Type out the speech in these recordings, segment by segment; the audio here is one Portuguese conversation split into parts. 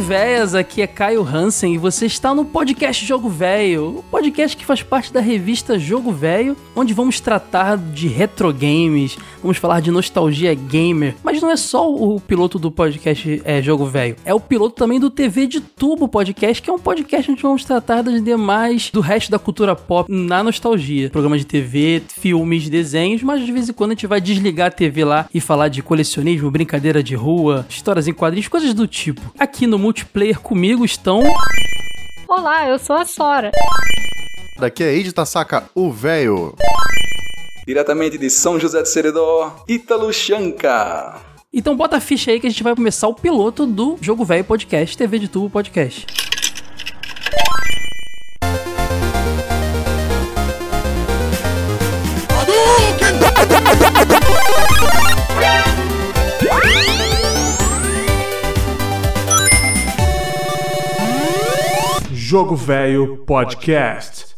véias, aqui é Caio Hansen e você está no podcast Jogo Velho, o podcast que faz parte da revista Jogo Velho, onde vamos tratar de retro games, vamos falar de nostalgia gamer, mas não é só o piloto do podcast é, Jogo Velho, é o piloto também do TV de Tubo Podcast, que é um podcast onde vamos tratar das demais do resto da cultura pop na nostalgia, programas de TV, filmes, desenhos, mas de vez em quando a gente vai desligar a TV lá e falar de colecionismo, brincadeira de rua, histórias em quadrinhos, coisas do tipo. Aqui no multiplayer comigo estão. Olá, eu sou a Sora. Daqui é Eide Tasaka, o véio. Diretamente de São José de Seridó, Ítalo Chanca. Então bota a ficha aí que a gente vai começar o piloto do Jogo Velho Podcast, TV de Tubo Podcast. Jogo Velho Podcast.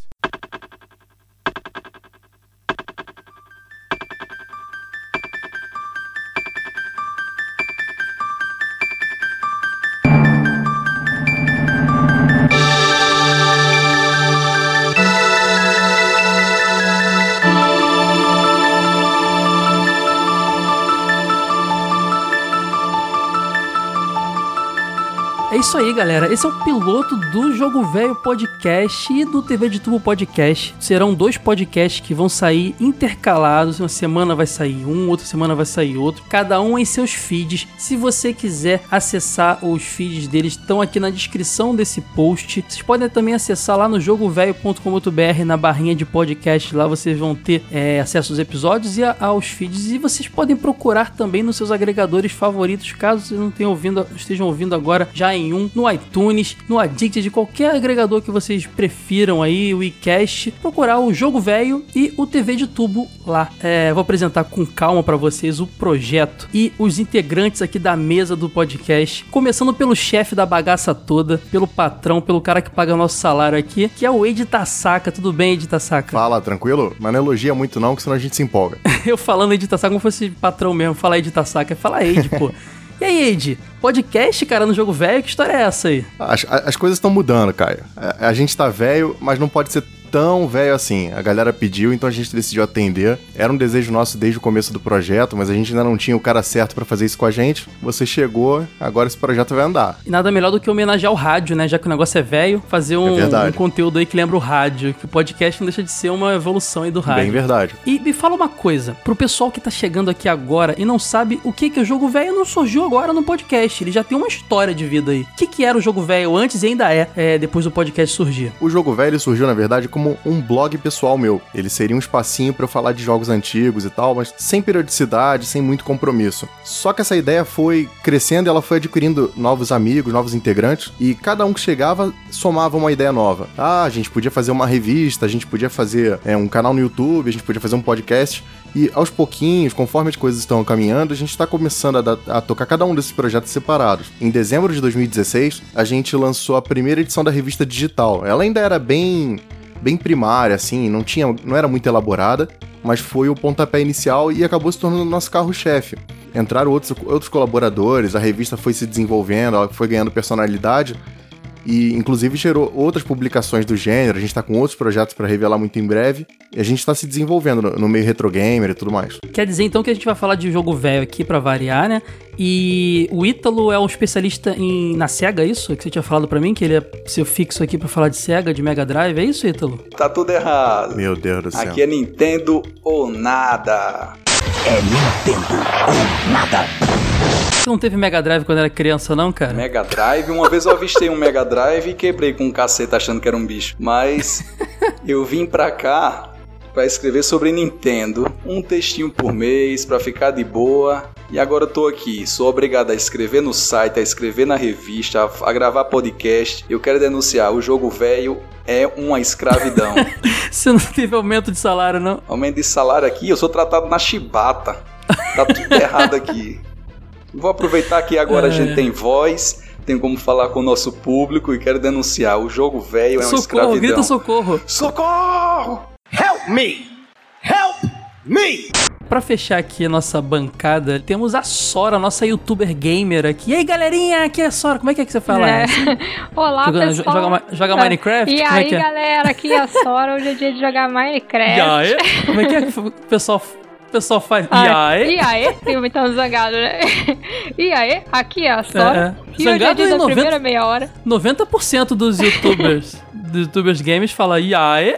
Isso aí, galera. Esse é o piloto do Jogo Velho Podcast e do TV de Tubo Podcast. Serão dois podcasts que vão sair intercalados. Uma semana vai sair um, outra semana vai sair outro. Cada um em seus feeds. Se você quiser acessar os feeds deles, estão aqui na descrição desse post. Vocês podem também acessar lá no jogovelho.com.br na barrinha de podcast. Lá vocês vão ter é, acesso aos episódios e a- aos feeds. E vocês podem procurar também nos seus agregadores favoritos, caso vocês não ouvindo, estejam ouvindo agora já em um, no iTunes, no Addicted, qualquer agregador que vocês prefiram aí, o iCast, procurar o Jogo Velho e o TV de Tubo lá. É, vou apresentar com calma pra vocês o projeto e os integrantes aqui da mesa do podcast, começando pelo chefe da bagaça toda, pelo patrão, pelo cara que paga nosso salário aqui, que é o Ed Tasaka. Tudo bem, Ed Tasaka? Fala, tranquilo? Mas não elogia muito não, que senão a gente se empolga. Eu falando Ed Tasaka como se fosse patrão mesmo, falar Ed Tasaka, fala Ed, pô. E aí, Ed? Podcast, cara, no jogo velho? Que história é essa aí? As, as coisas estão mudando, Caio. A, a gente tá velho, mas não pode ser tão velho assim. A galera pediu, então a gente decidiu atender. Era um desejo nosso desde o começo do projeto, mas a gente ainda não tinha o cara certo pra fazer isso com a gente. Você chegou, agora esse projeto vai andar. E nada melhor do que homenagear o rádio, né? Já que o negócio é velho, fazer um, É um conteúdo aí que lembra o rádio. Que o podcast não deixa de ser uma evolução aí do rádio. Bem verdade. E me fala uma coisa, pro pessoal que tá chegando aqui agora e não sabe o que que o jogo velho não surgiu agora no podcast, ele já tem uma história de vida aí. O que que era o jogo velho antes e ainda é, é, depois do podcast surgir? O Jogo Velho surgiu, na verdade, como um blog pessoal meu. Ele seria um espacinho pra eu falar de jogos antigos e tal, mas sem periodicidade, sem muito compromisso. Só que essa ideia foi crescendo ela foi adquirindo novos amigos, novos integrantes, e cada um que chegava somava uma ideia nova. Ah, a gente podia fazer uma revista, a gente podia fazer é, um canal no YouTube, a gente podia fazer um podcast. E aos pouquinhos, conforme as coisas estão caminhando, a gente está começando a, a tocar cada um desses projetos separados. Em dezembro de 2016, a gente lançou a primeira edição da revista digital. Ela ainda era bem bem primária, assim, não tinha, não era muito elaborada, mas foi o pontapé inicial e acabou se tornando o nosso carro-chefe. Entraram outros, outros colaboradores, a revista foi se desenvolvendo, ela foi ganhando personalidade e inclusive gerou outras publicações do gênero. A gente tá com outros projetos para revelar muito em breve e a gente tá se desenvolvendo no, no meio retro gamer e tudo mais. Quer dizer então que a gente vai falar de jogo velho aqui pra variar, né? E o Ítalo é um especialista em na Sega, é isso? Que você tinha falado pra mim, que ele é seu fixo aqui pra falar de Sega, de Mega Drive, é isso, Ítalo? Tá tudo errado. Meu Deus do céu. Aqui é Nintendo ou nada. Você não teve Mega Drive quando era criança, não, cara? Mega Drive, uma vez eu avistei um Mega Drive e quebrei com um cacete achando que era um bicho. Mas eu vim pra cá pra escrever sobre Nintendo, um textinho por mês pra ficar de boa. E agora eu tô aqui, sou obrigado a escrever no site, a escrever na revista, a, a gravar podcast. Eu quero denunciar, o jogo velho é uma escravidão. Você não teve aumento de salário, não? Aumento de salário aqui, eu sou tratado na chibata. Tá tudo errado aqui. Vou aproveitar que agora a gente tem voz, tem como falar com o nosso público e quero denunciar. O jogo velho é uma socorro, escravidão. grita socorro. Socorro! Help me! Help Pra fechar aqui a nossa bancada, temos a Sora, nossa youtuber gamer aqui. E aí, galerinha, aqui é a Sora. Como é que é que você fala? É. Olá, Joga- pessoal. joga joga Minecraft? E Como é aí, que é? galera, aqui é a Sora. Hoje é dia de jogar Minecraft. E aí? Como é que é que o pessoal, o pessoal faz? E Ah, aí? E aí? Tem muito zangado, né? E aí? Aqui é a Sora. É, é. E hoje é Zangado dia é da 90 primeira meia hora. 90% dos youtubers, dos youtubers games fala e aí?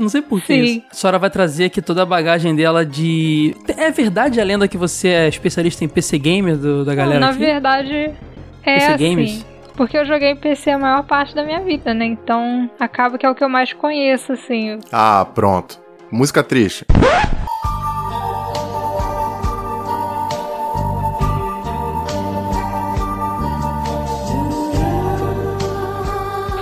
Eu Não sei por que Sim. isso. A Sora vai trazer aqui toda a bagagem dela de... É verdade a lenda que você é especialista em PC gamer do- da galera Na aqui? verdade, é PC assim. Games? Porque eu joguei PC a maior parte da minha vida, né? Então, acaba que é o que eu mais conheço, assim. Ah, pronto. Música triste.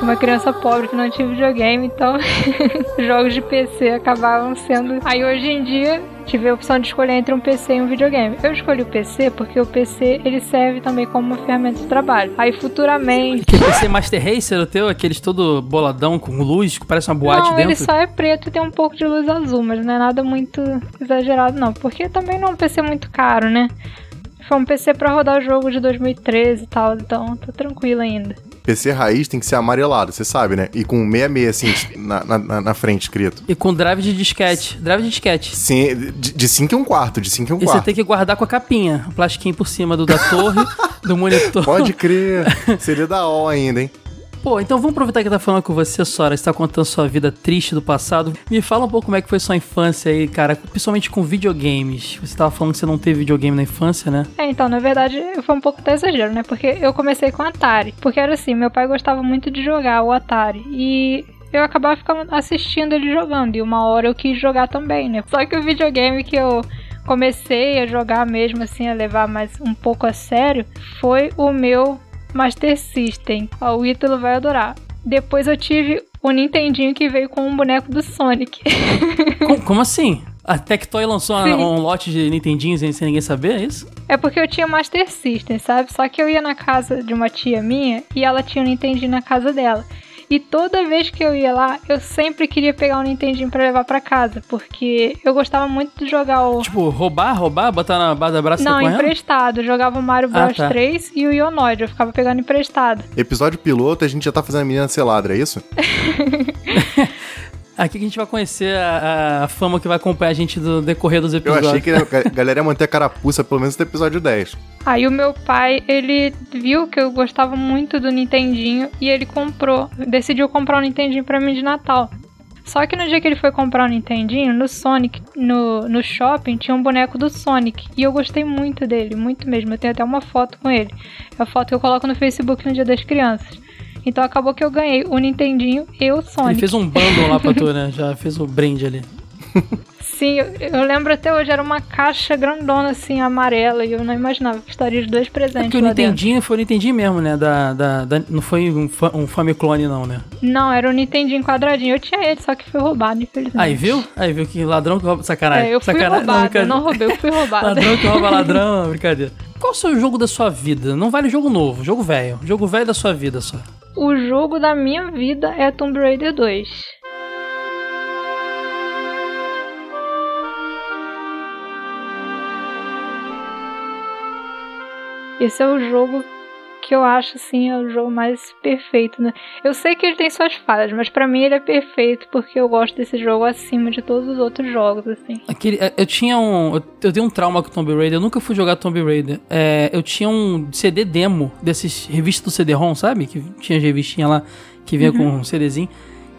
Uma criança pobre que não tinha videogame, então jogos de PC acabavam sendo. Aí hoje em dia tive a opção de escolher entre um PC e um videogame. Eu escolhi o PC porque o PC ele serve também como uma ferramenta de trabalho. Aí futuramente. Aquele PC Master Racer o teu, aqueles todo boladão com luz, que parece uma boate não, dentro. ele só é preto e tem um pouco de luz azul, mas não é nada muito exagerado não, porque também não é um PC muito caro, né? Foi um PC pra rodar jogo de 2013 e tal, então tá tranquilo ainda. PC raiz tem que ser amarelado, você sabe, né? E com 66 assim na, na, na- frente escrito. E com drive de disquete. Drive de disquete. Sim, de, de 5 e um quarto, de 5 e um E você quarto. tem que guardar com a capinha. O plastiquinho por cima do da torre, do monitor. Pode crer. Seria da O ainda, hein? Pô, então vamos aproveitar que tá falando com você, Sora. Você tá contando sua vida triste do passado. Me fala um pouco como é que foi sua infância aí, cara. Principalmente com videogames. Você tava falando que você não teve videogame na infância, né? É, então, na verdade, foi um pouco até exagero, né? Porque eu comecei com Atari. Porque era assim, meu pai gostava muito de jogar o Atari. E eu acabava ficando assistindo ele jogando. E uma hora eu quis jogar também, né? Só que o videogame que eu comecei a jogar mesmo, assim, a levar mais um pouco a sério, foi o meu Master System. Ó, O Ítalo vai adorar. Depois eu tive o Nintendinho que veio com um boneco do Sonic. Com- como assim? A Tectoy lançou um lote de Nintendinhos sem sem ninguém saber, é isso? É porque eu tinha Master System, sabe? Só que eu ia na casa de uma tia minha e ela tinha um Nintendinho na casa dela. E toda vez que eu ia lá, eu sempre queria pegar um Nintendinho pra levar pra casa, porque eu gostava muito de jogar o Tipo, roubar, roubar, botar na base da braça e não, emprestado. Eu jogava o Mario Ah, Bros tá. 3 e o Ionoid, eu ficava pegando emprestado. Episódio piloto, a gente já tá fazendo a menina ser ladra, é isso? Aqui que a gente vai conhecer a, a fama que vai acompanhar a gente do decorrer dos Eu episódios. achei que a ga- galera ia manter a carapuça pelo menos até o episódio 10. Aí o meu pai, ele viu que eu gostava muito do Nintendinho e ele comprou, decidiu comprar um Nintendinho pra mim de Natal. Só que no dia que ele foi comprar o Nintendinho, no Sonic, no, no shopping, tinha um boneco do Sonic. E eu gostei muito dele, muito mesmo. Eu tenho até uma foto com ele. É a foto que eu coloco no Facebook no Dia das Crianças. Então acabou que eu ganhei o Nintendinho e o Sonic. Ele fez um bundle lá pra tu, né? Já fez o brand ali. Sim, eu, eu lembro até hoje, era uma caixa grandona assim, amarela, e eu não imaginava que estaria de dois É presentes porque o lá dentro. Nintendinho foi o Nintendinho mesmo, né? Da, da, da- não foi um, um Famiclone, não, né? Não, era o Nintendinho quadradinho. Eu tinha ele, só que foi roubado, infelizmente. Aí, viu? Aí, viu que ladrão que rouba. Sacanagem. É, eu fui Sacanagem. roubada, brincadeira. não roubei, eu fui roubada. Ladrão que rouba ladrão, brincadeira. Qual o seu jogo da sua vida? Não vale jogo novo, jogo velho. Jogo velho da sua vida só. O jogo da minha vida é Tomb Raider 2. Esse é o jogo que eu acho assim, é o jogo mais perfeito, né? Eu sei que ele tem suas falhas, mas pra mim ele é perfeito porque eu gosto desse jogo acima de todos os outros jogos, assim. Aquele, é, eu tinha um. Eu, eu tenho um trauma com Tomb Raider. Eu nunca fui jogar Tomb Raider. É, eu tinha um CD demo desses revistas do CD-ROM, sabe? Que tinha as revistinhas lá que vinha com um CDzinho.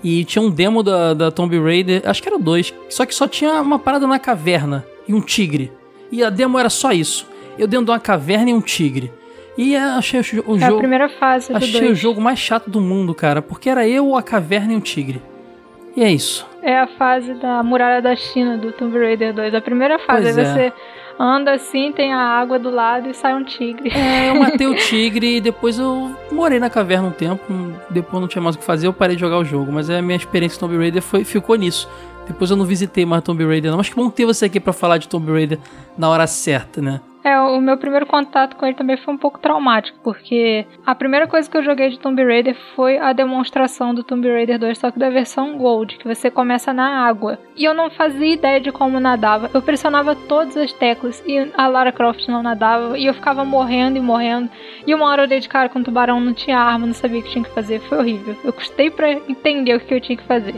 E tinha um demo da, da Tomb Raider, acho que era dois. Só que só tinha uma parada na caverna e um tigre. E a demo era só isso. Eu dentro de uma caverna e um tigre. E é, achei o, o É a jogo. primeira fase Achei 2. o jogo mais chato do mundo, cara. Porque era eu, a caverna e um tigre. E é isso. É a fase da muralha da China do Tomb Raider 2. A primeira fase. Pois Aí é. você anda assim, tem a água do lado e sai um tigre. É, eu matei o tigre e depois eu morei na caverna um tempo. Depois não tinha mais o que fazer, eu parei de jogar o jogo. Mas a minha experiência com Tomb Raider foi, ficou nisso. Depois eu não visitei mais Tomb Raider, não. Mas que bom ter você aqui pra falar de Tomb Raider na hora certa, né? É, o meu primeiro contato com ele também foi um pouco traumático, porque a primeira coisa que eu joguei de Tomb Raider foi a demonstração do Tomb Raider 2, só que da versão Gold, que você começa na água. E eu não fazia ideia de como nadava. Eu pressionava todas as teclas e a Lara Croft não nadava, e eu ficava morrendo e morrendo. E uma hora eu dei de cara com o tubarão, não tinha arma, não sabia o que tinha que fazer. Foi horrível. Eu custei para entender o que eu tinha que fazer.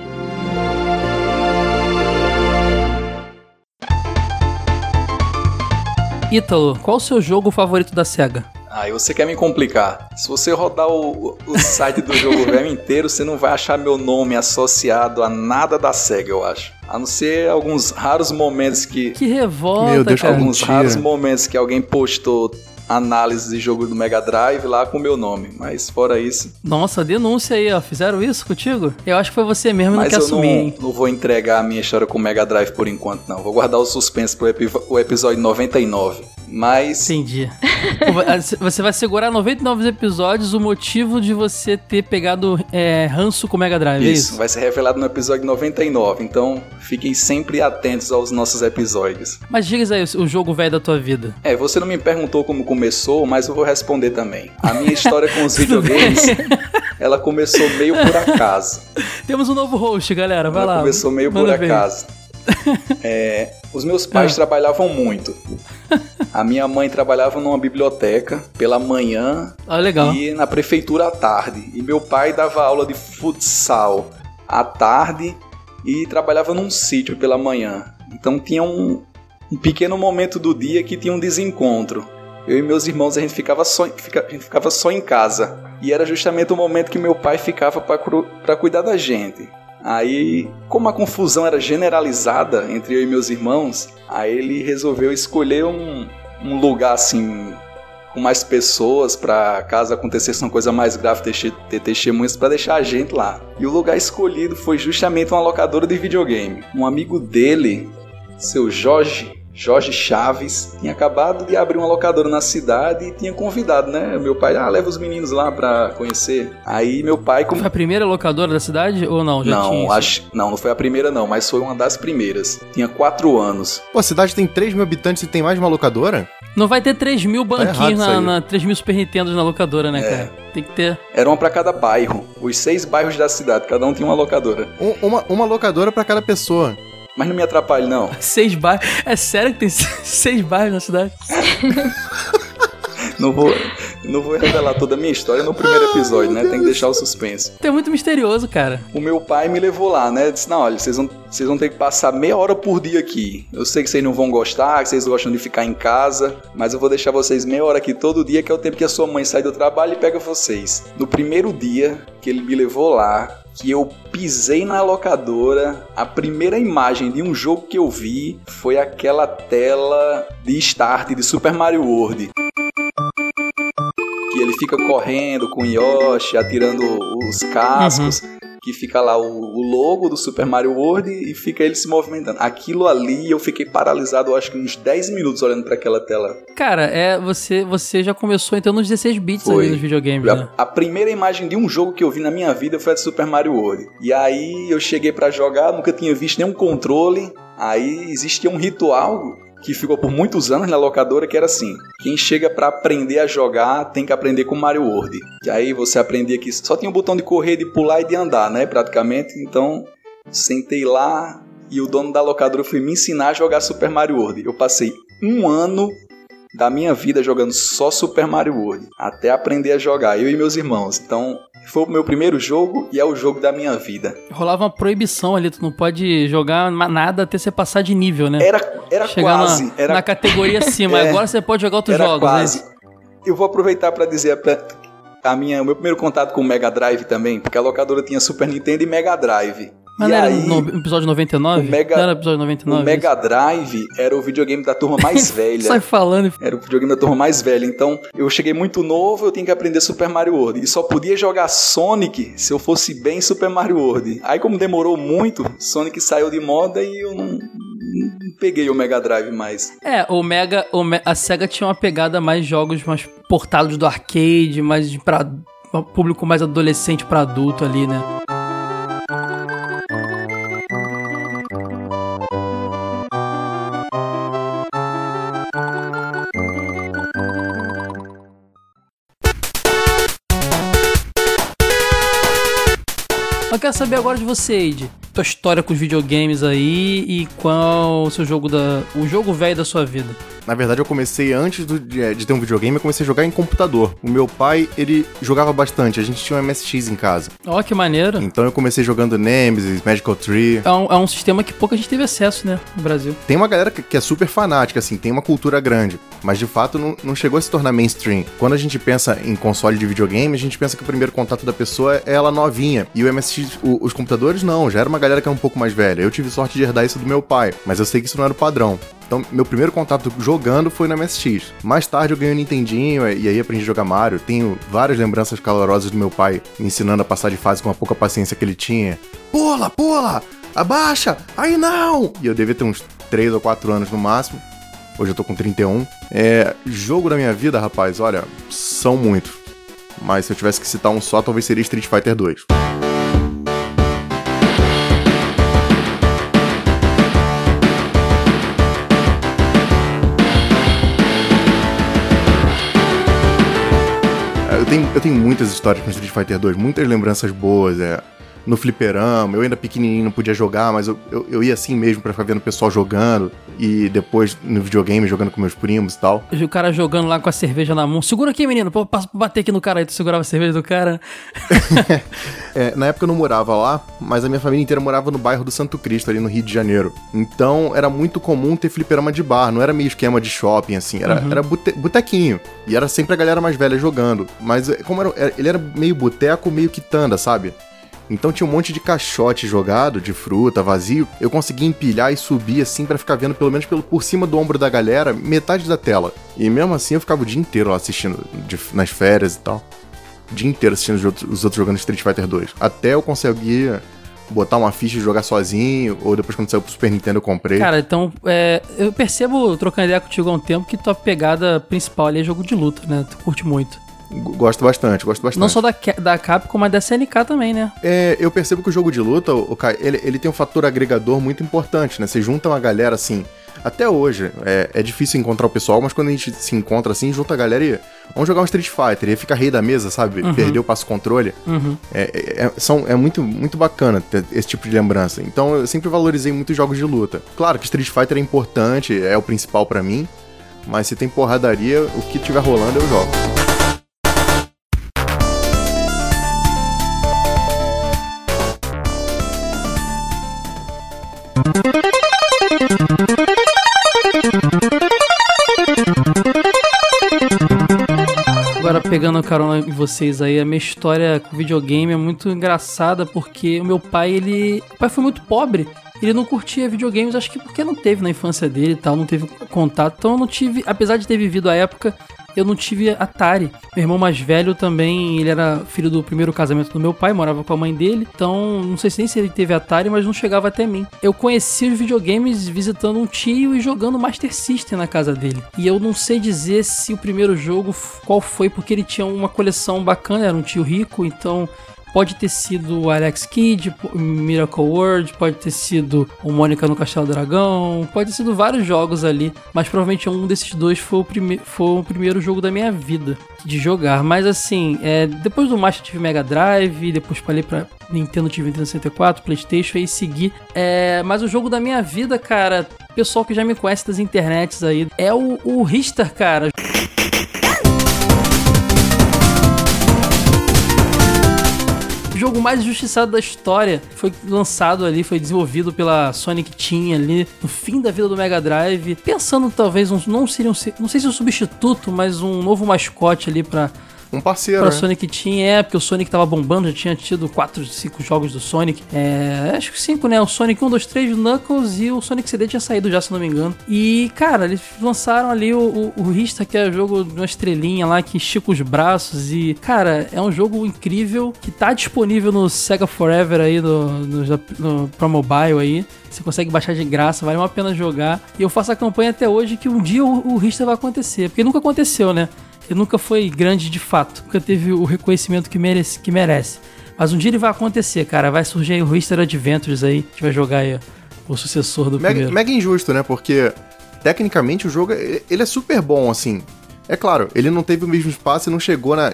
Ítalo, qual o seu jogo favorito da SEGA? Aí você quer me complicar. Se você rodar o, o site do jogo velho inteiro, você não vai achar meu nome associado a nada da SEGA, eu acho. A não ser alguns raros momentos que. Que revolta, Meu Deus, cara. Alguns raros momentos que alguém postou análise de jogo do Mega Drive lá com o meu nome. Mas fora isso. Nossa, denúncia aí, ó. Fizeram isso contigo? Eu acho que foi você mesmo que Mas hein? não, não vou entregar a minha história com o Mega Drive por enquanto, não. Vou guardar o suspense pro epi- o episódio 99. Mas. Entendi. Você vai segurar 99 episódios o motivo de você ter pegado é, ranço com o Mega Drive, é Isso, isso? vai ser revelado no episódio 99. Então fiquem sempre atentos aos nossos episódios. Mas diga aí o jogo velho da tua vida. É, você não me perguntou como começou, mas eu vou responder também. A minha história com os videogames, ela começou meio por acaso. Temos um novo host, galera. Vai ela lá. começou meio por Manda ver. acaso. É, os meus pais Ah. trabalhavam muito. A minha mãe trabalhava numa biblioteca pela manhã Ah, e na prefeitura à tarde. E meu pai dava aula de futsal à tarde e trabalhava num sítio pela manhã. Então tinha um, um pequeno momento do dia que tinha um desencontro. Eu e meus irmãos a gente ficava só, fica- a gente ficava só em casa. E era justamente o momento que meu pai ficava para cuidar da gente. Aí, como a confusão era generalizada entre eu e meus irmãos, aí ele resolveu escolher um, um lugar assim com mais pessoas pra caso acontecesse uma coisa mais grave ter, ter testemunhas pra deixar a gente lá. E o lugar escolhido foi justamente uma locadora de videogame. Um amigo dele, seu Jorge, Jorge Chaves, tinha acabado de abrir uma locadora na cidade e tinha convidado, né? Meu pai, ah, leva os meninos lá pra conhecer. Aí meu pai como Foi a primeira locadora da cidade ou não? Já não, acho, não, não foi a primeira não, mas foi uma das primeiras. Tinha quatro anos. Pô, a cidade tem 3 mil habitantes e tem mais de uma locadora? Não vai ter 3 mil errado banquinhos isso na, na 3 mil Super Nintendos na locadora, né, É. cara? Tem que ter. Era uma pra cada bairro. Os seis bairros da cidade, cada um tinha uma locadora. Um- uma, uma locadora pra cada pessoa. Mas não me atrapalhe, não. Seis bairros. É sério que tem seis bairros na cidade? Não vou, não vou revelar toda a minha história no primeiro episódio, né? Tem que deixar o suspense. É muito misterioso, cara. O meu pai me levou lá, né? Disse: Não, olha, vocês vão, vocês vão ter que passar meia hora por dia aqui. Eu sei que vocês não vão gostar, que vocês gostam de ficar em casa, mas eu vou deixar vocês meia hora aqui todo dia, que é o tempo que a sua mãe sai do trabalho e pega vocês. No primeiro dia que ele me levou lá, que eu pisei na locadora, a primeira imagem de um jogo que eu vi foi aquela tela de start de Super Mario World. Que ele fica correndo com Yoshi, atirando os cascos, que fica lá o, o logo do Super Mario World e fica ele se movimentando. Aquilo ali eu fiquei paralisado, eu acho que uns 10 minutos olhando para aquela tela. Cara, é você, você já começou entrando nos 16 bits Foi. ali nos videogames, né? A, a primeira imagem de um jogo que eu vi na minha vida foi a de Super Mario World. E aí eu cheguei pra jogar, nunca tinha visto nenhum controle. Aí existia um ritual que ficou por muitos anos na locadora que era assim: quem chega pra aprender a jogar tem que aprender com Mario World. E aí você aprendia que só tinha o botão de correr, de pular e de andar, né, praticamente. Então, sentei lá e o dono da locadora foi me ensinar a jogar Super Mario World. Eu passei um ano da minha vida jogando só Super Mario World, até aprender a jogar, eu e meus irmãos. Então, foi o meu primeiro jogo e é o jogo da minha vida. Rolava uma proibição ali, tu não pode jogar nada até você passar de nível, né? Era, era Chegar quase, na, era, na categoria acima. É. Agora você pode jogar outros era jogos, né? quase. Eu vou aproveitar para dizer pra- a minha, o meu primeiro contato com o Mega Drive também, porque a locadora tinha Super Nintendo e Mega Drive. Mas e não era aí, no episódio 99? o Mega- não era episódio 99? o Mega Drive era o videogame da turma mais velha. Sai falando Era o videogame da turma mais velha. Então, eu cheguei muito novo, eu tinha que aprender Super Mario World. E só podia jogar Sonic se eu fosse bem em Super Mario World. Aí, como demorou muito, Sonic saiu de moda e eu não, não peguei o Mega Drive mais. É, o Mega, o Me- a SEGA tinha uma pegada mais jogos mais portados do arcade, mais pra público mais adolescente pra adulto ali, né? Quero saber agora de você, Eide. Tua história com os videogames aí e qual o seu jogo da. o jogo velho da sua vida. Na verdade, eu comecei antes do- de, de ter um videogame, eu comecei a jogar em computador. O meu pai, ele jogava bastante, a gente tinha um MSX em casa. Ó, que maneiro. Então eu comecei jogando Nemesis, Magical Tree. É um, é um sistema que pouca gente teve acesso, né, no Brasil. Tem uma galera que, que é super fanática, assim, tem uma cultura grande, mas de fato não, não chegou a se tornar mainstream. Quando a gente pensa em console de videogame, a gente pensa que o primeiro contato da pessoa é ela novinha. E o MSX, o- os computadores não, já era uma galera que é um pouco mais velha. Eu tive sorte de herdar isso do meu pai, mas eu sei que isso não era o padrão. Então, meu primeiro contato jogando foi no MSX. Mais tarde eu ganhei o Nintendinho e aí aprendi a jogar Mario. Tenho várias lembranças calorosas do meu pai me ensinando a passar de fase com a pouca paciência que ele tinha. Pula, pula! Abaixa! Aí não! E eu devia ter uns 3 ou 4 anos no máximo. Hoje eu tô com 31. É. Jogo da minha vida, rapaz, olha, são muitos. Mas se eu tivesse que citar um só, talvez seria Street Fighter 2. Tenho, eu tenho muitas histórias com Street Fighter 2, muitas lembranças boas, é. No fliperama, eu ainda pequenininho não podia jogar, mas eu, eu, eu ia assim mesmo pra ficar vendo o pessoal jogando. E depois no videogame, jogando com meus primos e tal. O cara jogando lá com a cerveja na mão. Segura aqui, menino. Pô, bater aqui no cara aí. Tu segurava a cerveja do cara. É, na época eu não morava lá, mas a minha família inteira morava no bairro do Santo Cristo, ali no Rio de Janeiro. Então era muito comum ter fliperama de bar, não era meio esquema de shopping, assim, era, era bute- botequinho. E era sempre a galera mais velha jogando. Mas é, como era, era- ele era meio boteco, meio quitanda, sabe? Então tinha um monte de caixote jogado, de fruta, vazio. Eu conseguia empilhar e subir assim pra ficar vendo pelo menos pelo, por cima do ombro da galera, metade da tela. E mesmo assim eu ficava o dia inteiro lá assistindo de- nas férias e tal. O dia inteiro assistindo os outros, os outros jogando Street Fighter 2. Até eu conseguir botar uma ficha e jogar sozinho, ou depois quando saiu pro Super Nintendo eu comprei. Cara, então, é, eu percebo, trocando ideia contigo há um tempo, que tua pegada principal ali é jogo de luta, né? Tu curte muito. Gosto bastante, gosto bastante. Não só da, da Capcom, mas da SNK também, né? É, eu percebo que o jogo de luta, o Kai, ele, ele tem um fator agregador muito importante, né? Você junta uma galera assim. Até hoje, é, é difícil encontrar o pessoal, mas quando a gente se encontra assim, junta a galera e. Vamos jogar um Street Fighter, e fica rei da mesa, sabe? Perdeu o passo controle. Uhum. É, é- é- são, é muito, muito bacana ter esse tipo de lembrança. Então eu sempre valorizei muito jogos de luta. Claro que Street Fighter é importante, é o principal pra mim, mas se tem porradaria, o que tiver rolando eu jogo. Pegando carona em vocês aí, a minha história com videogame é muito engraçada porque o meu pai, ele. O pai foi muito pobre. Ele não curtia videogames, acho que porque não teve na infância dele e tal, não teve contato. Então eu não tive, apesar de ter vivido a época, eu não tive Atari. Meu irmão mais velho também, ele era filho do primeiro casamento do meu pai, morava com a mãe dele. Então, não sei se nem se ele teve Atari, mas não chegava até mim. Eu conheci os videogames visitando um tio e jogando Master System na casa dele. E eu não sei dizer se o primeiro jogo qual foi, porque ele tinha uma coleção bacana, era um tio rico, então Pode ter sido o Alex Kidd, Miracle World, pode ter sido o Mônica no Castelo Dragão, pode ter sido vários jogos ali, mas provavelmente um desses dois foi o, prime foi o primeiro jogo da minha vida de jogar. Mas assim, é, depois do Master tive Mega Drive, depois falei pra Nintendo tive Nintendo 64, Playstation e segui. É, mas o jogo da minha vida, cara, pessoal que já me conhece das internets aí, é o, o Ristar, cara. Jogo mais injustiçado da história foi lançado ali, foi desenvolvido pela Sonic Team ali no fim da vida do Mega Drive, pensando talvez um, não seria um, não sei se um substituto, mas um novo mascote ali pra Um parceiro, Pra né? Sonic Team, é, porque o Sonic tava bombando, já tinha tido 4, 5 jogos do Sonic. É, acho que 5, né? O Sonic 1, 2, 3, o Knuckles e o Sonic CD tinha saído já, se não me engano. E, cara, eles lançaram ali o, o, o Rista, que é o jogo de uma estrelinha lá que estica os braços. E, cara, é um jogo incrível que tá disponível no Sega Forever aí, no, no, no, Pro Mobile aí. Você consegue baixar de graça, vale uma pena jogar. E eu faço a campanha até hoje que um dia o, o Rista vai acontecer. Porque nunca aconteceu, né? Ele nunca foi grande de fato, nunca teve o reconhecimento que merece. Que merece. Mas um dia ele vai acontecer, cara. Vai surgir aí o Rister Adventures aí, que vai jogar aí o sucessor do Mega, primeiro. mega injusto, né? Porque tecnicamente o jogo ele ele é super bom, assim. É claro, ele não teve o mesmo espaço e não chegou na,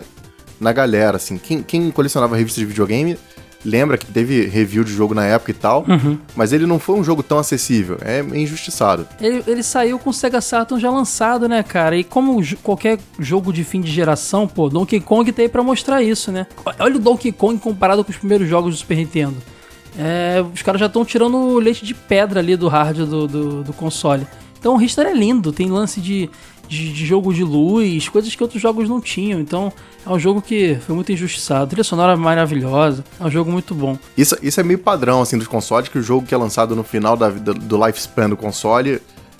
na galera, assim. Quem, quem colecionava revistas de videogame lembra que teve review de jogo na época e tal, Uhum. mas ele não foi um jogo tão acessível. É injustiçado. Ele, ele saiu com o Sega Saturn já lançado, né, cara? E como qualquer jogo de fim de geração, pô, Donkey Kong aí pra mostrar isso, né? Olha o Donkey Kong comparado com os primeiros jogos do Super Nintendo. É, os caras já estão tirando o leite de pedra ali do hard do, do, do console. Então o Richter é lindo, tem lance de, de, de jogo de luz, coisas que outros jogos não tinham. Então é um jogo que foi muito injustiçado. Trilha sonora maravilhosa, é um jogo muito bom. Isso, isso é meio padrão, assim, dos consoles, que o jogo que é lançado no final da, vida- do lifespan do console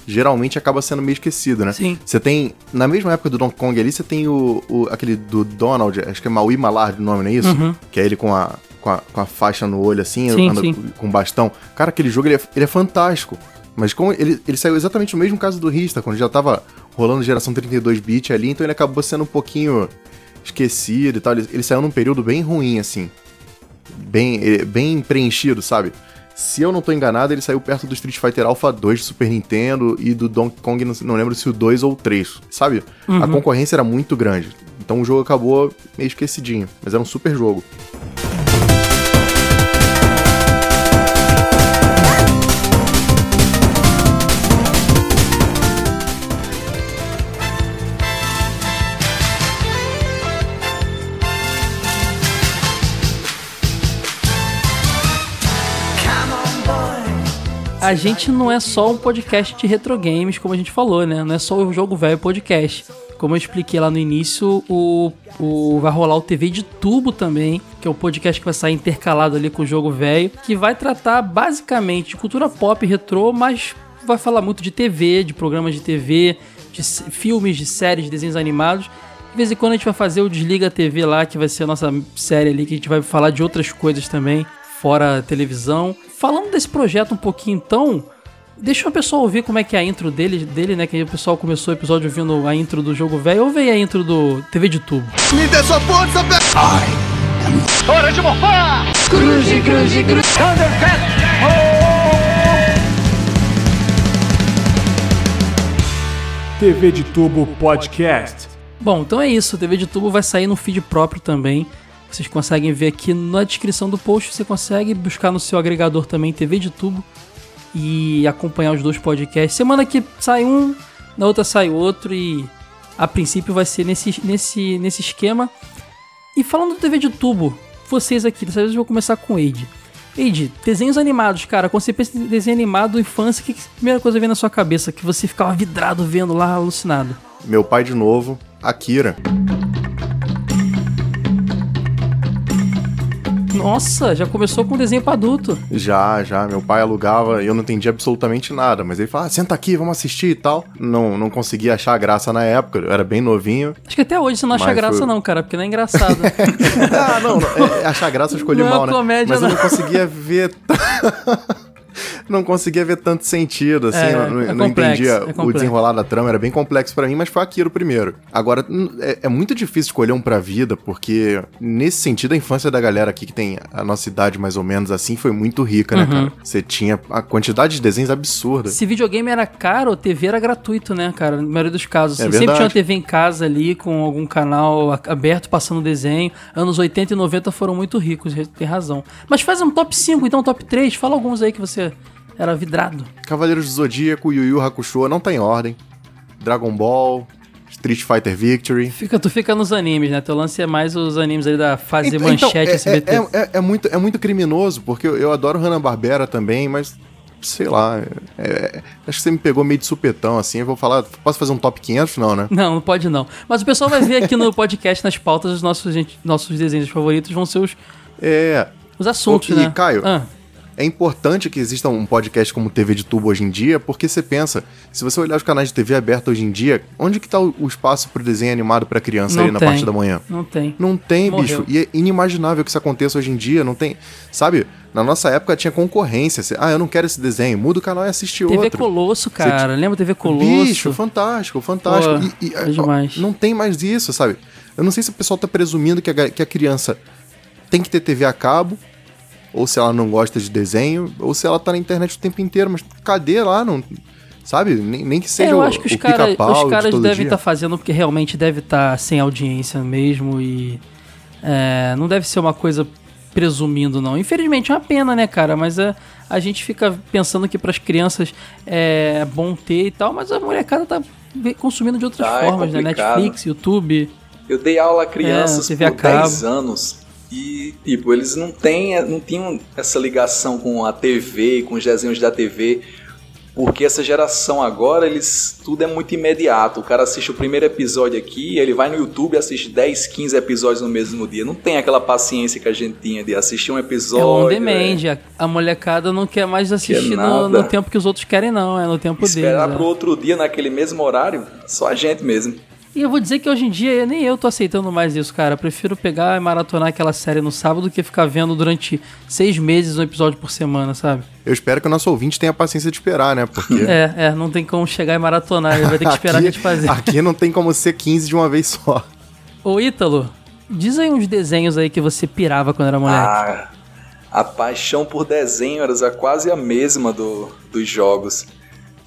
geralmente acaba sendo meio esquecido, né? Sim. Você tem, na mesma época do Donkey Kong ali, você tem o, o- aquele do Donald, acho que é Maui Malard o nome, não é isso? Uhum. Que é ele com a, com a, com a faixa no olho, assim, Sim, anda sim. com- com bastão. Cara, aquele jogo, ele é, ele é fantástico. Mas como ele, ele saiu exatamente no mesmo caso do Rista, quando já tava rolando geração 32-bit ali, então ele acabou sendo um pouquinho esquecido e tal. Ele, ele saiu num período bem ruim, assim. Bem, eh, bem preenchido, sabe? Se eu não tô enganado, ele saiu perto do Street Fighter Alpha 2 do Super Nintendo e do Donkey Kong, não, não lembro se o 2 ou o 3, sabe? A concorrência era muito grande. Então o jogo acabou meio esquecidinho, mas era um super jogo. A gente não é só um podcast de retro games, como a gente falou, né? Não é só o Jogo Velho Podcast. Como eu expliquei lá no início, o, o vai rolar o TV de Tubo também, que é o podcast que vai sair intercalado ali com o Jogo Velho, que vai tratar basicamente de cultura pop retrô, mas vai falar muito de TV, de programas de TV, de filmes, de séries, de desenhos animados. De vez em quando a gente vai fazer o Desliga TV lá, que vai ser a nossa série ali, que a gente vai falar de outras coisas também, fora a televisão. Falando desse projeto um pouquinho então, deixa o pessoal ouvir como é que é a intro dele, dele né? Que aí o pessoal começou o episódio ouvindo a intro do jogo velho. Ouve aí a intro do TV de tubo. TV de Tubo Podcast. Bom, então é isso. O TV de tubo vai sair no feed próprio também. Vocês conseguem ver aqui na descrição do post. Você consegue buscar no seu agregador também TV de tubo e acompanhar os dois podcasts. Semana que sai um, na outra sai outro e a princípio vai ser nesse, nesse, nesse esquema. E falando do TV de tubo, vocês aqui, dessa vez eu vou começar com o Eide. Eide, desenhos animados, cara. Quando você pensa em desenho animado, infância, o que, que a primeira coisa vem na sua cabeça? Que você ficava vidrado vendo lá, alucinado. Meu pai de novo, Akira. Nossa, já começou com desenho pra adulto. Já, já, meu pai alugava e eu não entendi absolutamente nada, mas ele falava, ah, senta aqui, vamos assistir e tal. Não, não conseguia achar graça na época, eu era bem novinho. Acho que até hoje você não acha graça, foi- não, cara, porque não é engraçado. ah, não, não, é- é achar graça eu escolhi Não é mal, né? comédia, mas eu não. não conseguia ver. não conseguia ver tanto sentido, assim, É, não, é não complexo, entendia é o desenrolar da trama, era bem complexo pra mim, mas foi Akira o primeiro. Agora, é, é muito difícil escolher um pra vida, porque nesse sentido a infância da galera aqui que tem a nossa idade mais ou menos assim foi muito rica, né, Uhum. cara? Você tinha a quantidade de desenhos absurda. Se videogame era caro, TV era gratuito, né, cara? Na maioria dos casos. É Assim, sempre tinha uma TV em casa ali, com algum canal aberto, passando desenho. Anos 80 e 90 foram muito ricos, tem razão. Mas faz um top 5, então, top 3. Fala alguns aí que você era vidrado. Cavaleiros do Zodíaco, Yu Yu Hakusho, não tá em ordem. Dragon Ball, Street Fighter Victory. Fica, tu fica nos animes, né? Teu lance é mais os animes ali da fase Então, manchete então, é, SBT. é, é, é muito, é muito criminoso, porque eu, eu adoro Hanna-Barbera também, mas sei lá, é- é- acho que você me pegou meio de supetão, assim, eu vou falar, posso fazer um top 500? Não, né? Não, não pode não. Mas o pessoal vai ver aqui no podcast, nas pautas, os nossos, gente- nossos desenhos favoritos vão ser os, É, os assuntos, E, né? Caio, Ah, é importante que exista um podcast como TV de tubo hoje em dia, porque você pensa, se você olhar os canais de TV aberta hoje em dia, onde que tá o, espaço pro desenho animado pra criança Não ali na tem. parte da manhã? não tem. Não tem, Morreu. bicho. E é inimaginável que isso aconteça hoje em dia. Não tem. Sabe? Na nossa época tinha concorrência. Você, ah, eu não quero esse desenho. Muda o canal e assiste TV outro. Colosso, cara. Lembra TV Colosso? Bicho, fantástico, fantástico. Pô, e, e, é ó, demais. Não tem mais isso, sabe? Eu não sei se o pessoal tá presumindo que a, que a criança tem que ter TV a cabo, ou se ela não gosta de desenho, ou se ela tá na internet o tempo inteiro. Mas cadê lá? Não, sabe? Nem, nem que seja É, eu acho que os o caras pica-pau os de caras todo devem estar fazendo porque realmente deve estar sem audiência mesmo e é, não deve ser uma coisa presumindo, não. Infelizmente é uma pena, né, cara? Mas a, a gente fica pensando que pras crianças é bom ter e tal, mas a molecada tá consumindo de outras Tá, é formas, né? complicado. Netflix, YouTube. Eu dei aula a crianças É, TV a por cabo. 10 anos. E, tipo, eles não têm, não tinham essa ligação com a TV, com os desenhos da TV. Porque essa geração agora, eles tudo é muito imediato. O cara assiste o primeiro episódio aqui, ele vai no YouTube e assiste 10, 15 episódios no mesmo dia. Não tem aquela paciência que a gente tinha de assistir um É episódio. on é, demand. A, a molecada não quer mais assistir no, nada. no tempo que os outros querem, não. É no tempo deles. Esperar é. pro outro dia naquele mesmo horário, só a gente mesmo. E eu vou dizer que hoje em dia nem eu tô aceitando mais isso, cara. Eu prefiro pegar e maratonar aquela série no sábado do que ficar vendo durante seis meses um episódio por semana, sabe? Eu espero que o nosso ouvinte tenha paciência de esperar, né? Porque. É, é, não tem como chegar e maratonar, ele vai ter que esperar a gente fazer. aqui não tem como ser 15 de uma vez só. Ô Ítalo, diz aí uns desenhos aí que você pirava quando era moleque. Ah, a paixão por desenho era quase a mesma do, dos jogos.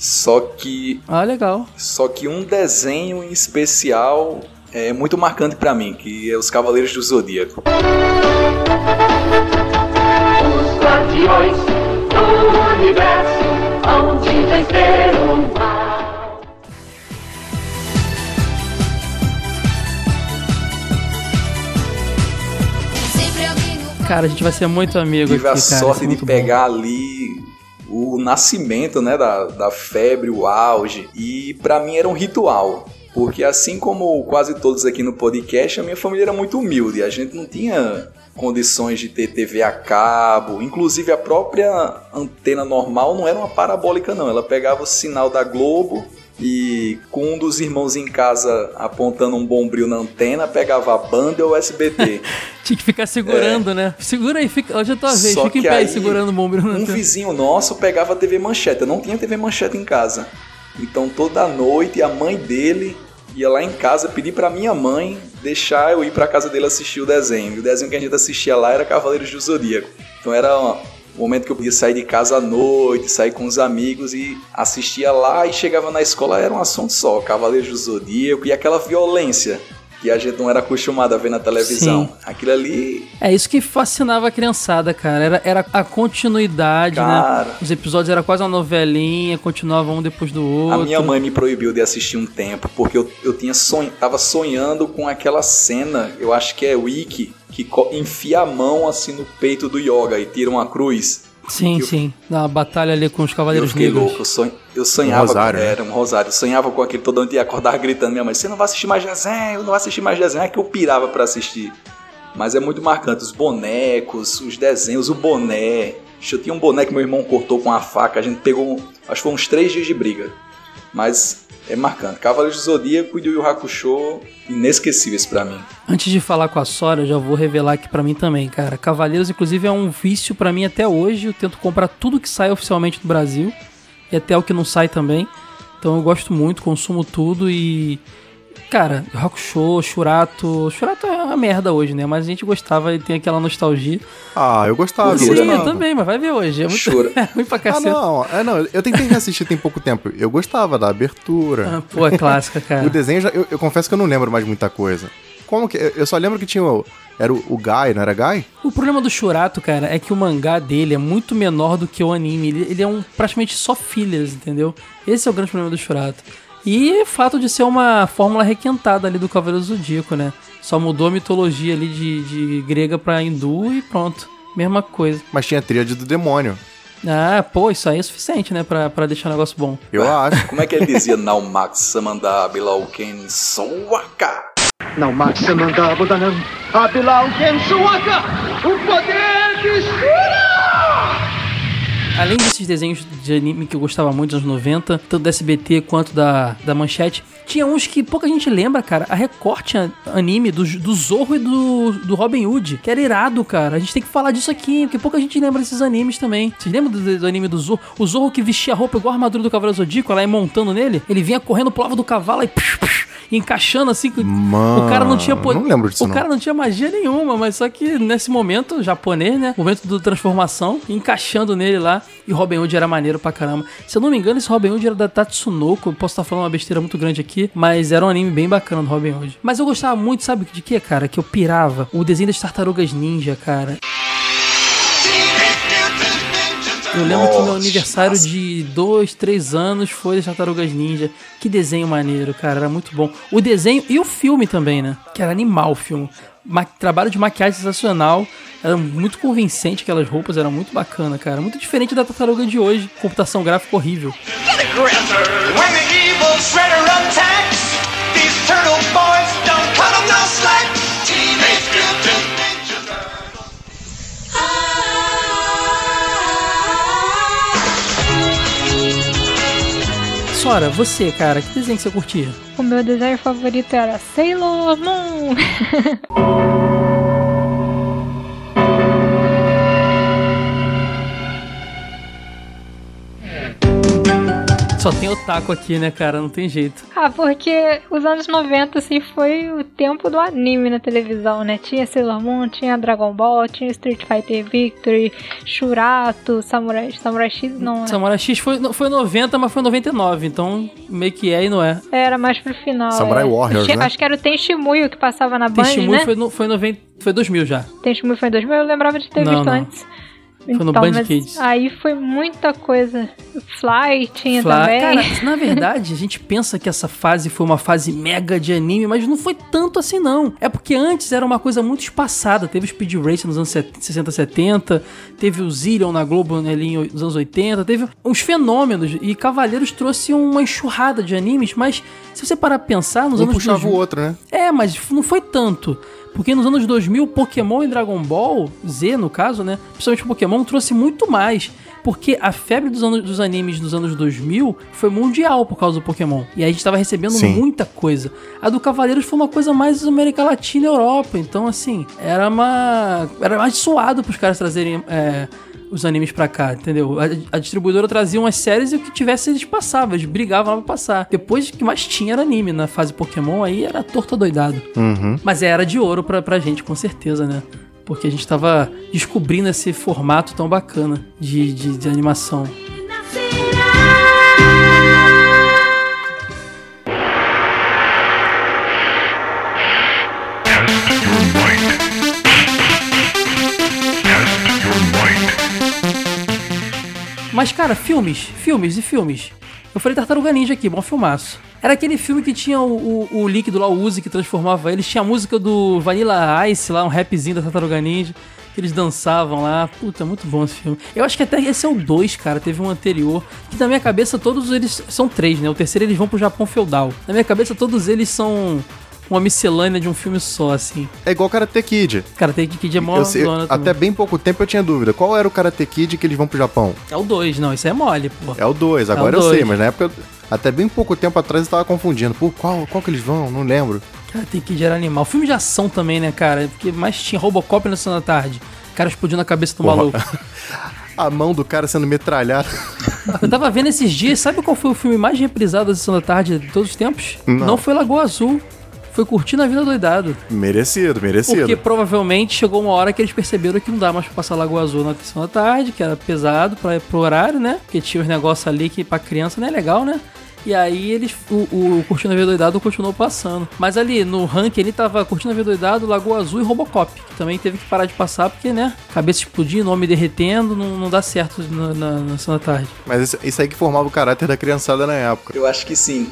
Só que Ah, legal. Só que um desenho em especial é muito marcante pra mim, que é os Cavaleiros do Zodíaco. Os guardiões do universo hão de vencer o mal. Sempre alguém no Cara, a gente vai ser muito amigo Tive aqui, a cara. sorte é de muito bom. pegar ali o nascimento né, da, da febre, o auge, e pra mim era um ritual. Porque assim como quase todos aqui no podcast, a minha família era muito humilde. A gente não tinha condições de ter TV a cabo. Inclusive a própria antena normal não era uma parabólica não. Ela pegava o sinal da Globo e com um dos irmãos em casa apontando um bombril na antena, pegava a banda ou o SBT. Tinha que ficar segurando, né? Segura aí, fica. Hoje é tua vez, Só fica em pé aí segurando o bombril na Um tela. vizinho nosso pegava a TV Manchete. Eu não tinha TV Manchete em casa. Então toda noite a mãe dele ia lá em casa pedir pra minha mãe deixar eu ir pra casa dele assistir o desenho. E o desenho que a gente assistia lá era Cavaleiros do Zodíaco. Então era um momento que eu podia sair de casa à noite, sair com os amigos e assistia lá e chegava na escola era um assunto só, Cavaleiros do Zodíaco e aquela violência que a gente não era acostumado a ver na televisão. Sim. Aquilo ali É isso que fascinava a criançada, cara. Era, era a continuidade, Cara. né? Os episódios era quase uma novelinha, continuavam um depois do A outro. minha mãe me proibiu de assistir um tempo, porque eu, eu tinha sonho, tava sonhando com aquela cena, eu acho que é Wiki, que co- enfia a mão assim no peito do Yoga e tira uma cruz. Sim, eu- sim. Na batalha ali com os Eu Cavaleiros fiquei Negros. louco, eu, sonho, eu sonhava Um rosário, com, né? era um rosário, eu sonhava com aquele todo dia, acordava gritando minha mãe, você não vai assistir mais desenho, não vai assistir mais desenho, é que eu pirava pra assistir. Mas é muito marcante, os bonecos, os desenhos, o boné. Eu tinha um boné que meu irmão cortou com a faca, a gente pegou, acho que foi uns três dias de briga. Mas é marcante. Cavaleiros do Zodíaco e do Yu Hakusho, inesquecíveis pra mim. Antes de falar com a Sora, já vou revelar aqui pra mim também, cara. Cavaleiros, inclusive, é um vício pra mim até hoje. Eu tento comprar tudo que sai oficialmente no Brasil e até o que não sai também. Então eu gosto muito, consumo tudo e. Cara, Hakusho, Shurato. Shurato é uma merda hoje, né? Mas a gente gostava e tem aquela nostalgia. Ah, eu gostava. eu Sim, eu gostava. também, mas vai ver hoje. É muito Shura- é ruim pra Ah, cacete. não. É, não. Eu tentei reassistir tem pouco tempo. Eu gostava da abertura. Ah, pô, é clássica, cara. O desenho, já, eu, eu confesso que eu não lembro mais muita coisa. Como que. Eu só lembro que tinha o. Era o, o Guy, não era Guy? O problema do Shurato, cara, é que o mangá dele é muito menor do que o anime. Ele, ele é um praticamente só filhas, entendeu? Esse é o grande problema do Shurato. E o fato de ser uma fórmula requentada ali do Cavaleiro Zodíaco, né? Só mudou a mitologia ali de, de grega pra hindu e pronto. Mesma coisa. Mas tinha a tríade do demônio. Ah, pô, isso aí é suficiente, né? Pra, pra deixar o negócio bom. Eu acho. Como é que ele dizia Naumax Samanda Bilauken Sowaka? Não Max Samandabodanam, Abilau Kensuaka, o poder de Shura! Além desses desenhos de anime que eu gostava muito dos anos 90, tanto da SBT quanto da, da Manchete, tinha uns que pouca gente lembra, cara. A Record tinha anime do, do Zorro e do, do Robin Hood, que era irado, cara. A gente tem que falar disso aqui, porque pouca gente lembra desses animes também. Vocês lembram do, do anime do Zorro? O Zorro que vestia a roupa igual a armadura do Cavaleiro Zodíaco, ela ia montando nele. Ele vinha correndo, pulava do cavalo e... Psh, psh, encaixando assim. que Mano, o cara não tinha poder. não lembro disso, O não. cara não tinha magia nenhuma, mas só que nesse momento japonês, né? Momento do transformação, encaixando nele lá. E Robin Hood era maneiro pra caramba. Se eu não me engano, esse Robin Hood era da Tatsunoko. Eu posso estar falando uma besteira muito grande aqui, mas era um anime bem bacana do Robin Hood. Mas eu gostava muito, sabe de quê, cara? Que eu pirava. O desenho das tartarugas ninja, cara. Eu lembro que meu Nossa, aniversário nossa. de dois, três anos foi das Tartarugas Ninja. Que desenho maneiro, cara. Era muito bom. O desenho e o filme também, né? Que era animal o filme. Ma- trabalho de maquiagem sensacional. Era muito convincente aquelas roupas. Era muito bacana, cara. Muito diferente da tartaruga de hoje. Computação gráfica horrível. The evil shredder attacks, these turtle boys don't cut 'em no slack. Teenage Mutant Ninja Turtles. Sora, você, cara, que desenho que você curtia? O meu desenho favorito era Sailor Moon. Só tem otaku aqui, né, cara? Não tem jeito. ah, porque os anos 90, assim, foi o tempo do anime na televisão, né? Tinha Sailor Moon, tinha Dragon Ball, tinha Street Fighter Victory, Shurato, Samurai, Samurai X, não, né? Samurai X foi, foi 90, mas foi 99. Então, meio que é e não é. Era mais pro final. Samurai é. Warriors, Tinha- né? Acho que era o Tenshimuyo que passava na Band, Tenshimuyo né? foi, no, foi, 90, foi 2000 já. Tenshimuyo foi em 2000, eu lembrava de ter Não, visto não. antes. Foi no Então, Band Kids. Aí foi muita coisa. Fly tinha Fla- também. Cara, na verdade, a gente pensa que essa fase foi uma fase mega de anime, mas não foi tanto assim, não. É porque antes era uma coisa muito espaçada. Teve o Speed Racer nos anos 70, 60, 70, teve o Zillion na Globo né, ali nos anos 80, teve uns fenômenos. E Cavaleiros trouxe uma enxurrada de animes, mas se você parar pra pensar, nos Um anos puxava 2000 o outro, né? é, mas não foi tanto. Porque nos anos 2000, Pokémon e Dragon Ball, Z no caso, né? Principalmente o Pokémon, trouxe muito mais. Porque a febre dos, anos, dos animes dos anos 2000 foi mundial por causa do Pokémon. E a gente tava recebendo Sim. muita coisa. A do Cavaleiros foi uma coisa mais América Latina e Europa. Então, assim, era uma. Era mais suado pros caras trazerem. é, os animes pra cá, entendeu? A, a distribuidora trazia umas séries e o que tivesse eles passavam, eles brigavam lá pra passar. Depois o que mais tinha era anime na fase Pokémon, aí era torta doidado. Uhum. Mas era de ouro pra, pra gente, com certeza, né? Porque a gente tava descobrindo esse formato tão bacana de, de, de animação. Mas, cara, filmes, filmes e filmes. Eu falei Tartaruga Ninja aqui, bom filmaço. Era aquele filme que tinha o, o, o líquido lá, o Uzi, que transformava eles. Tinha a música do Vanilla Ice lá, um rapzinho da Tartaruga Ninja. Que eles dançavam lá. Puta, muito bom esse filme. Eu acho que até esse é o 2, cara. Teve um anterior. Que na minha cabeça todos eles são três, né? O terceiro eles vão pro Japão feudal. Na minha cabeça todos eles são uma miscelânea de um filme só, assim. É igual Karate Kid. Cara, tem que é mó sei- também. até bem pouco tempo eu tinha dúvida. Qual era o Karate Kid que eles vão pro Japão? É o 2, não. Isso é mole, pô. É o 2, É o agora eu dois. sei, mas na época, até bem pouco tempo atrás eu tava confundindo. Pô, qual, qual que eles vão? Não lembro. Cara, tem que gerar animal. Filme de ação também, né, cara? Porque mais tinha Robocop na Sessão da Tarde. O cara explodindo a cabeça do Porra. maluco. A mão do cara sendo metralhada. Eu tava vendo esses dias, sabe qual foi o filme mais reprisado da Sessão da Tarde de todos os tempos? Não. foi Lagoa Azul. Foi Curtindo a Vida Doidado. merecido, merecido. Porque provavelmente chegou uma hora que eles perceberam que não dá mais pra passar Lagoa Azul na Sessão da Tarde, que era pesado pra, pro horário, né? Porque tinha os negócios ali que pra criança não é legal, né? E aí eles. O, o Curtindo a Vida Doidado continuou passando. Mas ali no ranking ele tava Curtindo a Vida Doidado, Lagoa Azul e Robocop. Que também teve que parar de passar, porque, né? Cabeça explodindo, homem derretendo, não, não dá certo na, na, na Sessão da Tarde. Mas isso, isso aí que formava o caráter da criançada na época. Eu acho que sim.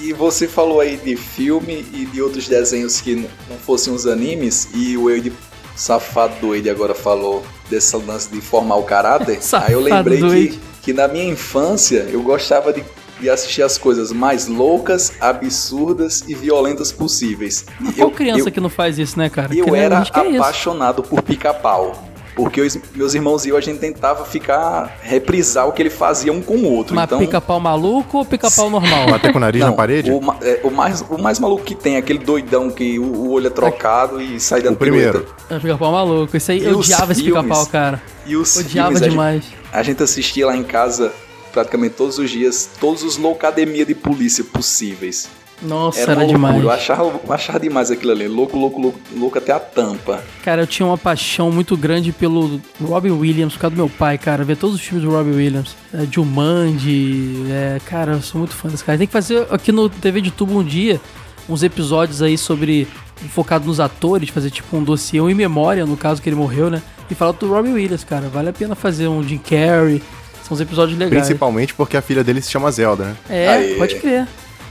E você falou aí de filme e de outros desenhos que não fossem os animes, e o Wade safado do Wade agora falou desse lance de formar o caráter. aí eu lembrei que, que na minha infância eu gostava de, de assistir as coisas mais loucas, absurdas e violentas possíveis. Qual criança que não faz isso, né, cara? eu era isso. apaixonado por pica-pau. Porque os meus irmãos e eu, a gente tentava ficar, reprisar o que ele fazia um com o outro. Mas então, pica-pau maluco ou pica-pau normal? Bater com o nariz não, na parede? O, é, o mais, o mais maluco que tem, aquele doidão que o, o olho é trocado e sai dando O primeiro. pirueta. É pica-pau maluco. Isso aí, E eu odiava esse filmes? pica-pau, cara. E os Odiava filmes, a gente- demais. A gente assistia lá em casa praticamente todos os dias, todos os loucademia de polícia possíveis. Nossa, Era, era, loucura. demais. Eu achava, eu achava demais aquilo ali. Louco, louco, louco, louco até a tampa. Cara, eu tinha uma paixão muito grande pelo Robbie Williams, por causa do meu pai, cara. Ver todos os filmes do Robbie Williams. É, Jumanji, é, cara, eu sou muito fã desse cara. Tem que fazer aqui no TV de Tubo um dia uns episódios aí sobre. focado nos atores, fazer tipo um dossiê, um em memória, no caso que ele morreu, né? E falar do Robbie Williams, cara. Vale a pena fazer um Jim Carrey. São os episódios legais. Principalmente porque a filha dele se chama Zelda, né? É, Aê. pode crer.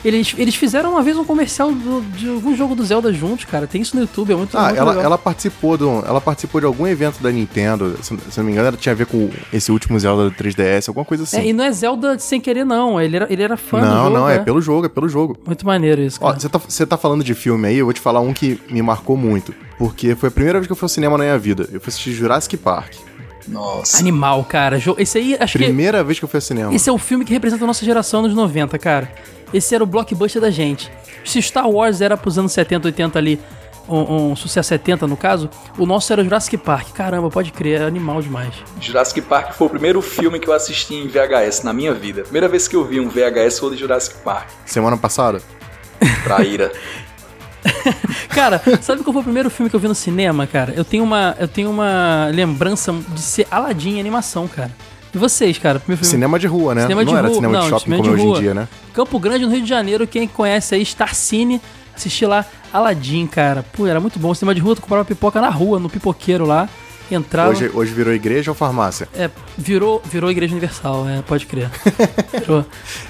Eles, eles fizeram uma vez um comercial do- de algum jogo do Zelda juntos, cara. Tem isso no YouTube, é muito, Ah, muito ela, legal. ela participou do, ela participou de algum evento da Nintendo, se, se não me engano, ela tinha a ver com esse último Zelda do 3DS, alguma coisa assim. É, e não é Zelda sem querer, não. Ele era, ele era fã do não, jogo. não, é é pelo jogo, é pelo jogo. Muito maneiro isso, Ó, cara. você tá, você tá falando de filme aí, eu vou te falar um que me marcou muito. Porque foi a primeira vez que eu fui ao cinema na minha vida. Eu fui assistir Jurassic Park. Nossa. Animal, cara. Esse aí, acho Primeira vez que eu fui ao cinema. que esse é o filme que representa a nossa geração nos 90, cara. Esse era o blockbuster da gente. Se Star Wars era pros anos 70, 80 ali, um, um sucesso 70 no caso, o nosso era o Jurassic Park. Caramba, pode crer, é animal demais. Jurassic Park foi o primeiro filme que eu assisti em VHS na minha vida. Primeira vez que eu vi um VHS foi o de Jurassic Park. Semana passada? Traíra. Cara, sabe qual foi o primeiro filme que eu vi no cinema, cara? Eu tenho uma, eu tenho uma lembrança de ser Aladdin em animação, cara. E vocês, cara? Cinema de rua, né? Cinema não de era rua, cinema não, de shopping cinema como de é hoje rua. em dia, né? Campo Grande, no Rio de Janeiro, quem conhece aí, Star Cine, assisti lá Aladdin, cara. Pô, era muito bom. Cinema de rua, tu comprava pipoca na rua, no pipoqueiro lá. Entrava. Hoje, hoje virou igreja ou farmácia? É, virou, virou Igreja Universal, é, pode crer. Virou.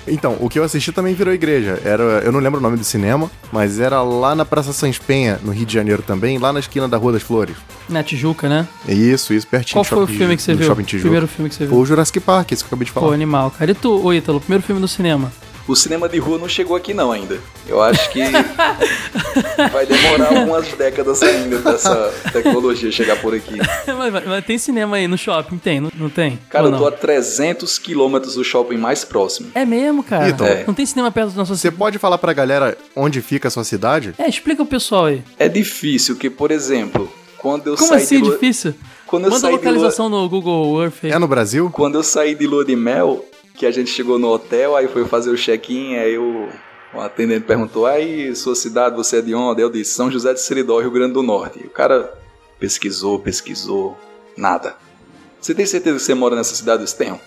Então, o que eu assisti também virou igreja. Era, eu não lembro o nome do cinema, mas era lá na Praça Sans Penha, no Rio de Janeiro também, lá na esquina da Rua das Flores. Na Tijuca, né? Isso, isso, pertinho Qual do foi o filme que você do viu? Shopping Tijuca. Primeiro filme que você Foi viu? o Jurassic Park, esse que eu acabei de falar. Pô, animal, cara. E tu, ô Ítalo, primeiro filme no cinema? O cinema de rua não chegou aqui não ainda. Eu acho que vai demorar algumas décadas ainda dessa tecnologia chegar por aqui. mas, mas- mas tem cinema aí no shopping? Tem, não, não tem? Cara, Ou eu tô não? a 300 quilômetros do shopping mais próximo. É mesmo, cara. Ítalo. É. Não tem cinema perto da nossa Você pode falar pra galera onde fica a sua cidade? É, explica o pessoal aí. É difícil, que, por exemplo, quando eu Como saí assim, de lua... difícil? Quando eu Manda a saí de lua... localização no Google Earth aí. É no Brasil? Quando eu saí de lua de mel, que a gente chegou no hotel, aí foi fazer o check-in, aí o, o atendente perguntou, aí, sua cidade, você é de onde? Eu disse, São José de Seridó, Rio Grande do Norte. E o cara pesquisou, pesquisou, nada. Você tem certeza que você mora nessa cidade? Eu disse, tenho.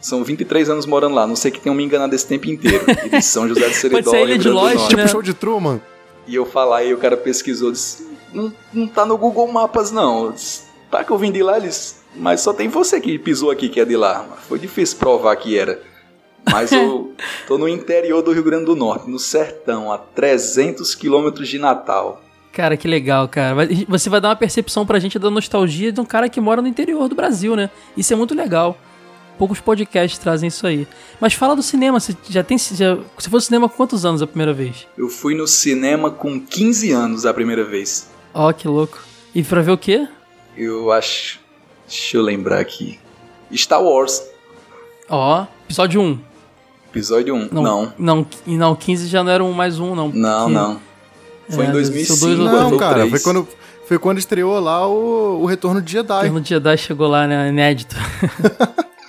São 23 anos morando lá, não sei que tenham me enganado esse tempo inteiro. E disse, São José de Seridó, Pode ser Rio de Grande do Lost, Norte. né? Tipo show de Truman. E eu falar, e o cara pesquisou, disse, não, não tá no Google Mapas não. Eu disse, tá que eu vim de lá, eles, mas só tem você que pisou aqui que é de lá. Foi difícil provar que era. Mas eu tô no interior do Rio Grande do Norte, no sertão, a 300 quilômetros de Natal. Cara, que legal, cara. Você vai dar uma percepção pra gente da nostalgia de um cara que mora no interior do Brasil, né? Isso é muito legal. Poucos podcasts trazem isso aí. Mas fala do cinema, você já tem. Já, você foi ao cinema com quantos anos a primeira vez? Eu fui no cinema com 15 anos a primeira vez. Ó, que louco. E pra ver o quê? Eu acho. Deixa eu lembrar aqui. Star Wars, Ó, episódio 1. episódio 1. Não. Não, Não, e não 15 já não era um mais um, não. não, Que- não. Foi É, em deve ser 2005, dois Não, cara, foi quando, foi quando estreou lá o, o Retorno de Jedi. No Jedi chegou lá, né? Inédito.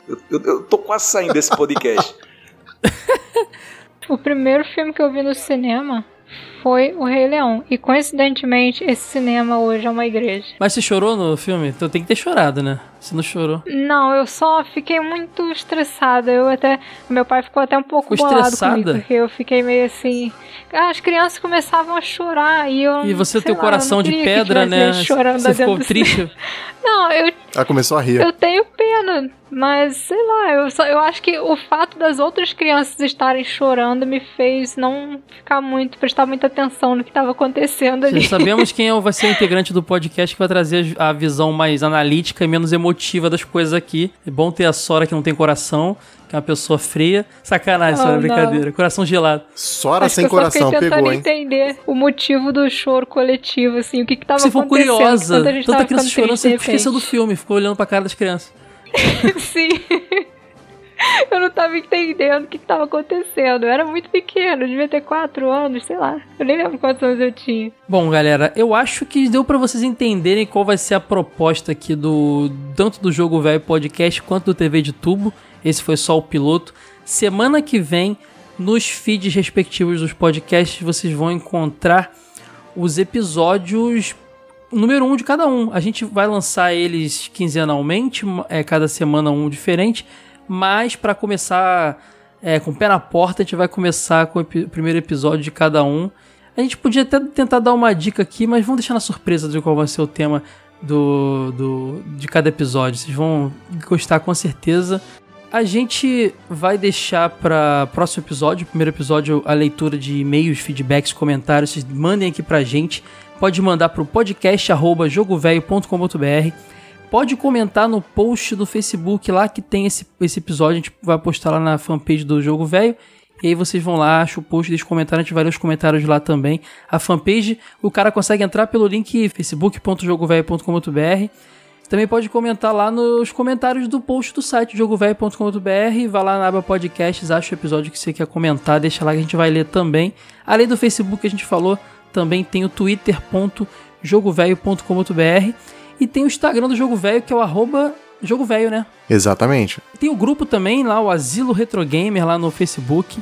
Eu, eu- eu tô quase saindo desse podcast. O primeiro filme que eu vi no cinema foi O Rei Leão. E coincidentemente, esse cinema hoje é uma igreja. Mas você chorou no filme? Então tem que ter chorado, né? Você não chorou. Não, eu só fiquei muito estressada. Eu até. Meu pai ficou até um pouco Ficou bolado estressada? comigo, porque eu fiquei meio assim. As crianças começavam a chorar e eu. E você tem o coração de pedra, né? Você ficou triste. Não, eu, Ela começou a rir. eu tenho pena, mas sei lá, eu, só, eu acho que o fato das outras crianças estarem chorando me fez não ficar muito, prestar muita atenção no que estava acontecendo ali. Já sabemos quem é o- vai ser o integrante do podcast que vai trazer a visão mais analítica e menos emotiva das coisas aqui. É bom ter a Sora que não tem coração, que é uma pessoa fria. Sacanagem, Oh, Sora, não. brincadeira. Coração gelado. Sora Acho sem coração, tentando pegou, hein? entender o motivo do choro coletivo, assim, o que que tava Você ficou acontecendo. curiosa. Tanta Tanta criança chorando, você esqueceu do filme, ficou olhando pra cara das crianças. Sim. Eu não tava entendendo o que que tava acontecendo. Eu era muito pequeno, devia ter 4 anos, sei lá. Eu nem lembro quantos anos eu tinha. Bom, galera, eu acho que deu pra vocês entenderem qual vai ser a proposta aqui do tanto do Jogo Velho Podcast quanto do TV de Tubo. Esse foi só o piloto. Semana que vem nos feeds respectivos dos podcasts vocês vão encontrar os episódios número um de cada um. A gente vai lançar eles quinzenalmente, é, cada semana um diferente, mas para começar é, com o pé na porta, a gente vai começar com o primeiro episódio de cada um. A gente podia até tentar dar uma dica aqui, mas vamos deixar na surpresa de qual vai ser o tema do, do, de cada episódio. Vocês vão gostar com certeza. A gente vai deixar para próximo episódio, primeiro episódio, a leitura de e-mails, feedbacks, comentários. Vocês mandem aqui pra gente. Pode mandar pro podcast arroba jogovelho.com.br. Pode comentar no post do Facebook lá que tem esse, esse episódio. A gente vai postar lá na fanpage do Jogo Velho. E aí vocês vão lá, acham o post, deixa comentário, a gente vai ler os comentários lá também. A fanpage, o cara consegue entrar pelo link facebook.jogovelho.com.br. Também pode comentar lá nos comentários do post do site jogovelho.com.br, vai lá na aba podcasts, acha o episódio que você quer comentar, deixa lá que a gente vai ler também. Além do Facebook que a gente falou, também tem o twitter.jogovelho.com.br e tem o Instagram do Jogo Velho, que é o arroba Jogo Velho, né? Exatamente. Tem o grupo também lá, o Asilo Retro Gamer, lá no Facebook.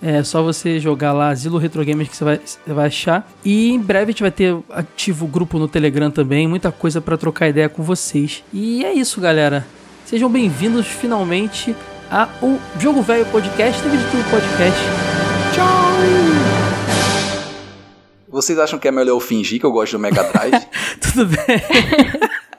É só você jogar lá Asilo Retro Gamer que você vai, você vai achar. E em breve a gente vai ter ativo o grupo no Telegram também, muita coisa pra trocar ideia com vocês. E é isso, galera. Sejam bem-vindos finalmente a o Jogo Velho Podcast, teve de tudo podcast. Tchau! Vocês acham que é melhor eu fingir que eu gosto do Mega Drive? Tudo bem?